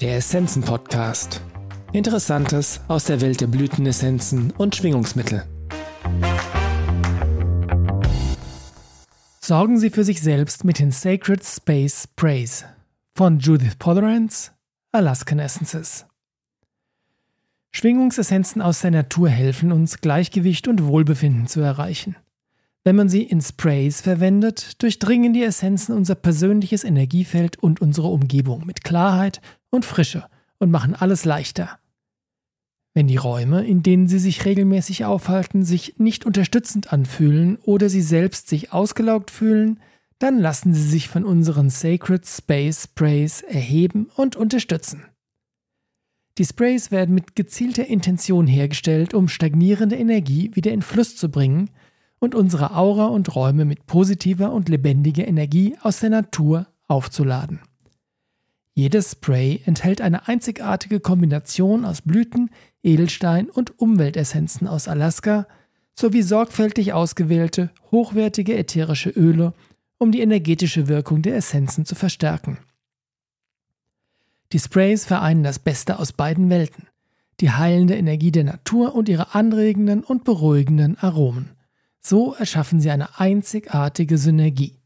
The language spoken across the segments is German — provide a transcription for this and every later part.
Der Essenzen Podcast. Interessantes aus der Welt der Blütenessenzen und Schwingungsmittel. Sorgen Sie für sich selbst mit den Sacred Space Praise von Judith Polerance, Alaskan Essences. Schwingungsessenzen aus der Natur helfen uns, Gleichgewicht und Wohlbefinden zu erreichen. Wenn man sie in Sprays verwendet, durchdringen die Essenzen unser persönliches Energiefeld und unsere Umgebung mit Klarheit und Frische und machen alles leichter. Wenn die Räume, in denen sie sich regelmäßig aufhalten, sich nicht unterstützend anfühlen oder sie selbst sich ausgelaugt fühlen, dann lassen sie sich von unseren Sacred Space Sprays erheben und unterstützen. Die Sprays werden mit gezielter Intention hergestellt, um stagnierende Energie wieder in Fluss zu bringen und unsere Aura und Räume mit positiver und lebendiger Energie aus der Natur aufzuladen. Jedes Spray enthält eine einzigartige Kombination aus Blüten, Edelstein und Umweltessenzen aus Alaska sowie sorgfältig ausgewählte, hochwertige ätherische Öle, um die energetische Wirkung der Essenzen zu verstärken. Die Sprays vereinen das Beste aus beiden Welten, die heilende Energie der Natur und ihre anregenden und beruhigenden Aromen. So erschaffen sie eine einzigartige Synergie.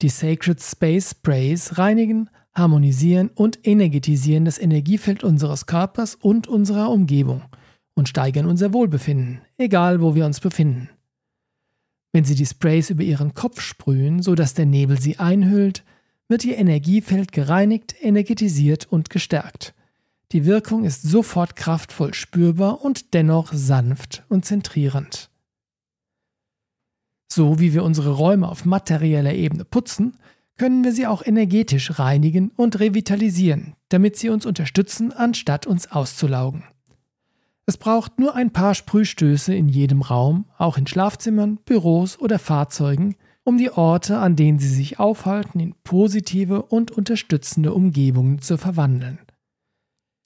Die Sacred Space Sprays reinigen, harmonisieren und energetisieren das Energiefeld unseres Körpers und unserer Umgebung und steigern unser Wohlbefinden, egal wo wir uns befinden. Wenn Sie die Sprays über Ihren Kopf sprühen, sodass der Nebel sie einhüllt, wird Ihr Energiefeld gereinigt, energetisiert und gestärkt. Die Wirkung ist sofort kraftvoll spürbar und dennoch sanft und zentrierend. So wie wir unsere Räume auf materieller Ebene putzen, können wir sie auch energetisch reinigen und revitalisieren, damit sie uns unterstützen, anstatt uns auszulaugen. Es braucht nur ein paar Sprühstöße in jedem Raum, auch in Schlafzimmern, Büros oder Fahrzeugen, um die Orte, an denen sie sich aufhalten, in positive und unterstützende Umgebungen zu verwandeln.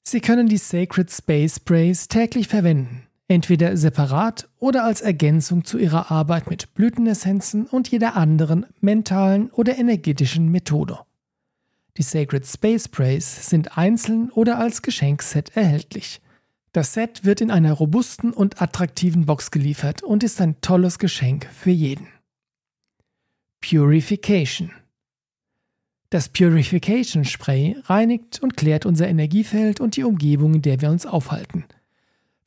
Sie können die Sacred Space Sprays täglich verwenden, entweder separat oder als Ergänzung zu ihrer Arbeit mit Blütenessenzen und jeder anderen mentalen oder energetischen Methode. Die Sacred Space Sprays sind einzeln oder als Geschenkset erhältlich. Das Set wird in einer robusten und attraktiven Box geliefert und ist ein tolles Geschenk für jeden. Purification Das Purification Spray reinigt und klärt unser Energiefeld und die Umgebung, in der wir uns aufhalten –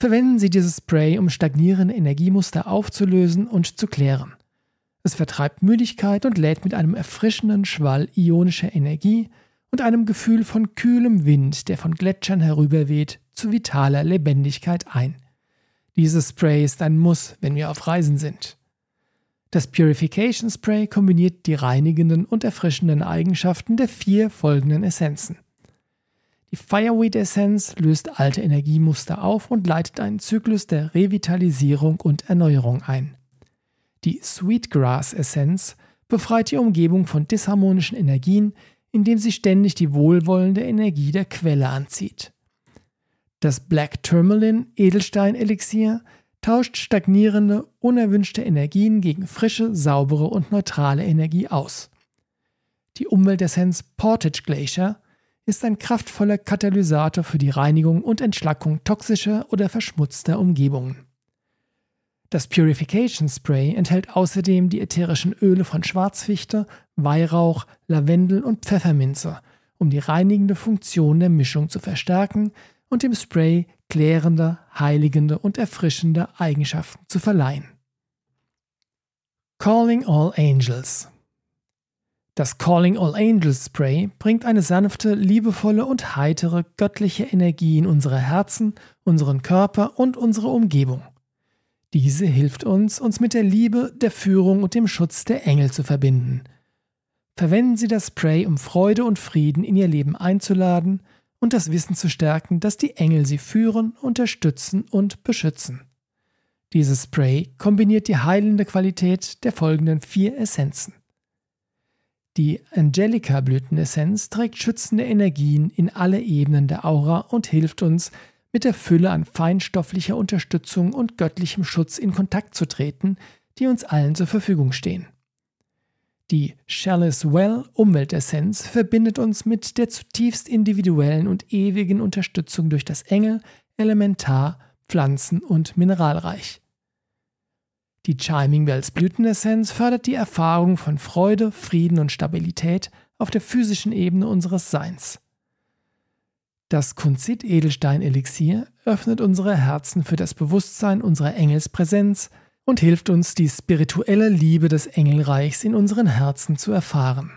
Verwenden Sie dieses Spray, um stagnierende Energiemuster aufzulösen und zu klären. Es vertreibt Müdigkeit und lädt mit einem erfrischenden Schwall ionischer Energie und einem Gefühl von kühlem Wind, der von Gletschern herüberweht, zu vitaler Lebendigkeit ein. Dieses Spray ist ein Muss, wenn wir auf Reisen sind. Das Purification Spray kombiniert die reinigenden und erfrischenden Eigenschaften der vier folgenden Essenzen. Die Fireweed Essenz löst alte Energiemuster auf und leitet einen Zyklus der Revitalisierung und Erneuerung ein. Die Sweetgrass Essenz befreit die Umgebung von disharmonischen Energien, indem sie ständig die wohlwollende Energie der Quelle anzieht. Das Black Tourmaline Edelstein Elixier tauscht stagnierende, unerwünschte Energien gegen frische, saubere und neutrale Energie aus. Die Umweltessenz Portage Glacier ist ein kraftvoller Katalysator für die Reinigung und Entschlackung toxischer oder verschmutzter Umgebungen. Das Purification Spray enthält außerdem die ätherischen Öle von Schwarzfichte, Weihrauch, Lavendel und Pfefferminze, um die reinigende Funktion der Mischung zu verstärken und dem Spray klärende, heiligende und erfrischende Eigenschaften zu verleihen. Calling All Angels das Calling All Angels Spray bringt eine sanfte, liebevolle und heitere göttliche Energie in unsere Herzen, unseren Körper und unsere Umgebung. Diese hilft uns, uns mit der Liebe, der Führung und dem Schutz der Engel zu verbinden. Verwenden Sie das Spray, um Freude und Frieden in Ihr Leben einzuladen und das Wissen zu stärken, dass die Engel Sie führen, unterstützen und beschützen. Dieses Spray kombiniert die heilende Qualität der folgenden vier Essenzen. Die Angelica-Blütenessenz trägt schützende Energien in alle Ebenen der Aura und hilft uns, mit der Fülle an feinstofflicher Unterstützung und göttlichem Schutz in Kontakt zu treten, die uns allen zur Verfügung stehen. Die Chalice Well Umweltessenz verbindet uns mit der zutiefst individuellen und ewigen Unterstützung durch das Engel, Elementar, Pflanzen- und Mineralreich. Die Chiming Bells Blütenessenz fördert die Erfahrung von Freude, Frieden und Stabilität auf der physischen Ebene unseres Seins. Das Kunzit-Edelstein-Elixier öffnet unsere Herzen für das Bewusstsein unserer Engelspräsenz und hilft uns, die spirituelle Liebe des Engelreichs in unseren Herzen zu erfahren.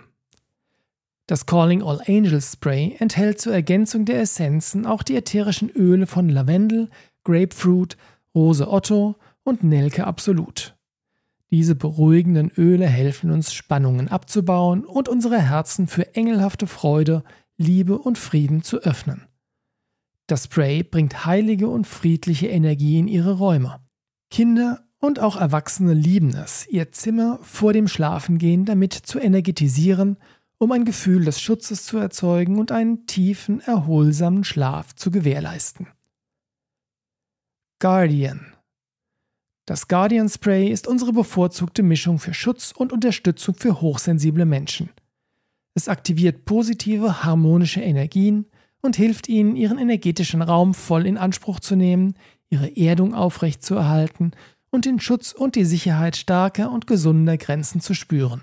Das Calling All Angels Spray enthält zur Ergänzung der Essenzen auch die ätherischen Öle von Lavendel, Grapefruit, Rose Otto und Nelke Absolut. Diese beruhigenden Öle helfen uns, Spannungen abzubauen und unsere Herzen für engelhafte Freude, Liebe und Frieden zu öffnen. Das Spray bringt heilige und friedliche Energie in ihre Räume. Kinder und auch Erwachsene lieben es, ihr Zimmer vor dem Schlafengehen damit zu energetisieren, um ein Gefühl des Schutzes zu erzeugen und einen tiefen, erholsamen Schlaf zu gewährleisten. Guardian Das Guardian Spray ist unsere bevorzugte Mischung für Schutz und Unterstützung für hochsensible Menschen. Es aktiviert positive, harmonische Energien und hilft ihnen, ihren energetischen Raum voll in Anspruch zu nehmen, ihre Erdung aufrechtzuerhalten und den Schutz und die Sicherheit starker und gesunder Grenzen zu spüren.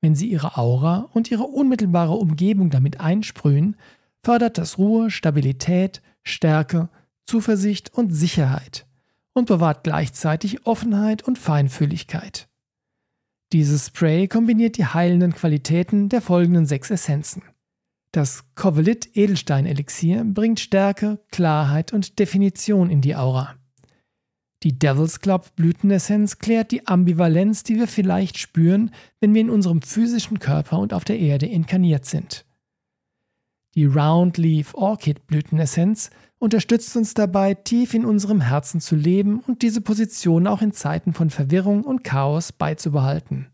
Wenn sie ihre Aura und ihre unmittelbare Umgebung damit einsprühen, fördert das Ruhe, Stabilität, Stärke, Zuversicht und Sicherheit und bewahrt gleichzeitig Offenheit und Feinfühligkeit. Dieses Spray kombiniert die heilenden Qualitäten der folgenden sechs Essenzen. Das Covelit Edelstein Elixier bringt Stärke, Klarheit und Definition in die Aura. Die Devil's Club Blütenessenz klärt die Ambivalenz, die wir vielleicht spüren, wenn wir in unserem physischen Körper und auf der Erde inkarniert sind. Die Round Leaf Orchid Blütenessenz unterstützt uns dabei, tief in unserem Herzen zu leben und diese Position auch in Zeiten von Verwirrung und Chaos beizubehalten.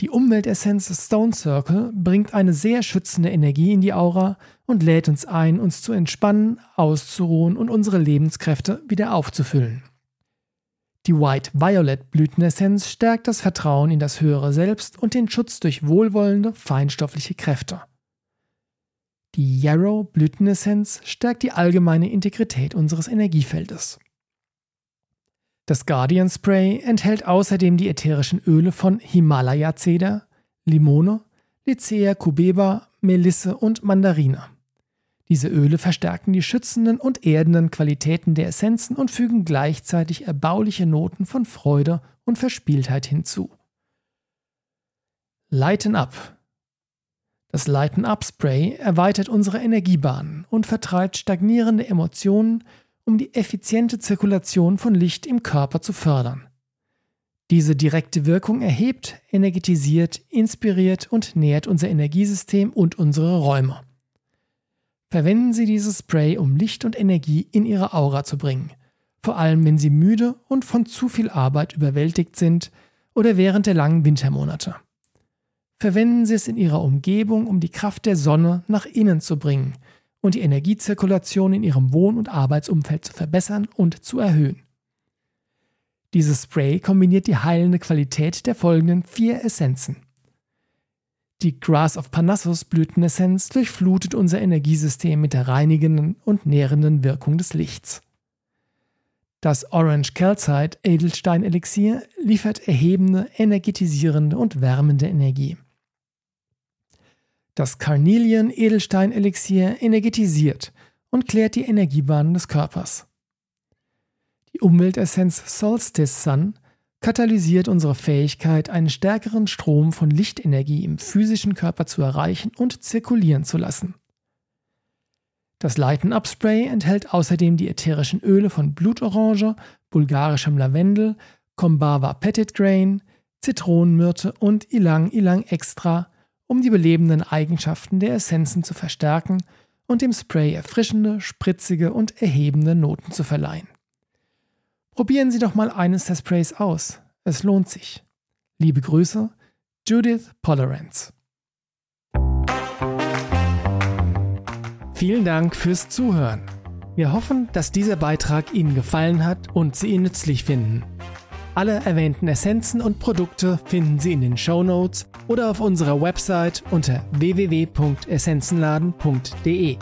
Die Umweltessenz Stone Circle bringt eine sehr schützende Energie in die Aura und lädt uns ein, uns zu entspannen, auszuruhen und unsere Lebenskräfte wieder aufzufüllen. Die White Violet Blütenessenz stärkt das Vertrauen in das höhere Selbst und den Schutz durch wohlwollende, feinstoffliche Kräfte. Die Yarrow Blütenessenz stärkt die allgemeine Integrität unseres Energiefeldes. Das Guardian Spray enthält außerdem die ätherischen Öle von Himalaya-Zeder, Limone, Lycea cubeba, Melisse und Mandarine. Diese Öle verstärken die schützenden und erdenden Qualitäten der Essenzen und fügen gleichzeitig erbauliche Noten von Freude und Verspieltheit hinzu. Lighten Up Das Lighten Up Spray erweitert unsere Energiebahnen und vertreibt stagnierende Emotionen, um die effiziente Zirkulation von Licht im Körper zu fördern. Diese direkte Wirkung erhebt, energetisiert, inspiriert und nährt unser Energiesystem und unsere Räume. Verwenden Sie dieses Spray, um Licht und Energie in Ihre Aura zu bringen, vor allem wenn Sie müde und von zu viel Arbeit überwältigt sind oder während der langen Wintermonate. Verwenden Sie es in Ihrer Umgebung, um die Kraft der Sonne nach innen zu bringen und die Energiezirkulation in Ihrem Wohn- und Arbeitsumfeld zu verbessern und zu erhöhen. Dieses Spray kombiniert die heilende Qualität der folgenden vier Essenzen. Die Grass of Parnassus Blütenessenz durchflutet unser Energiesystem mit der reinigenden und nährenden Wirkung des Lichts. Das Orange Calcite Edelstein Elixier liefert erhebende, energetisierende und wärmende Energie. Das Carnelian Edelstein Elixier energetisiert und klärt die Energiebahnen des Körpers. Die Umweltessenz Solstice Sun katalysiert unsere Fähigkeit, einen stärkeren Strom von Lichtenergie im physischen Körper zu erreichen und zirkulieren zu lassen. Das Lighten Up Spray enthält außerdem die ätherischen Öle von Blutorange, bulgarischem Lavendel, Combava Petit Grain, Zitronenmyrte und Ilang Ilang Extra, um die belebenden Eigenschaften der Essenzen zu verstärken und dem Spray erfrischende, spritzige und erhebende Noten zu verleihen. Probieren Sie doch mal eines der Sprays aus. Es lohnt sich. Liebe Grüße, Judith Polarance. Vielen Dank fürs Zuhören. Wir hoffen, dass dieser Beitrag Ihnen gefallen hat und Sie ihn nützlich finden. Alle erwähnten Essenzen und Produkte finden Sie in den Show Notes oder auf unserer Website unter www.essenzenladen.de.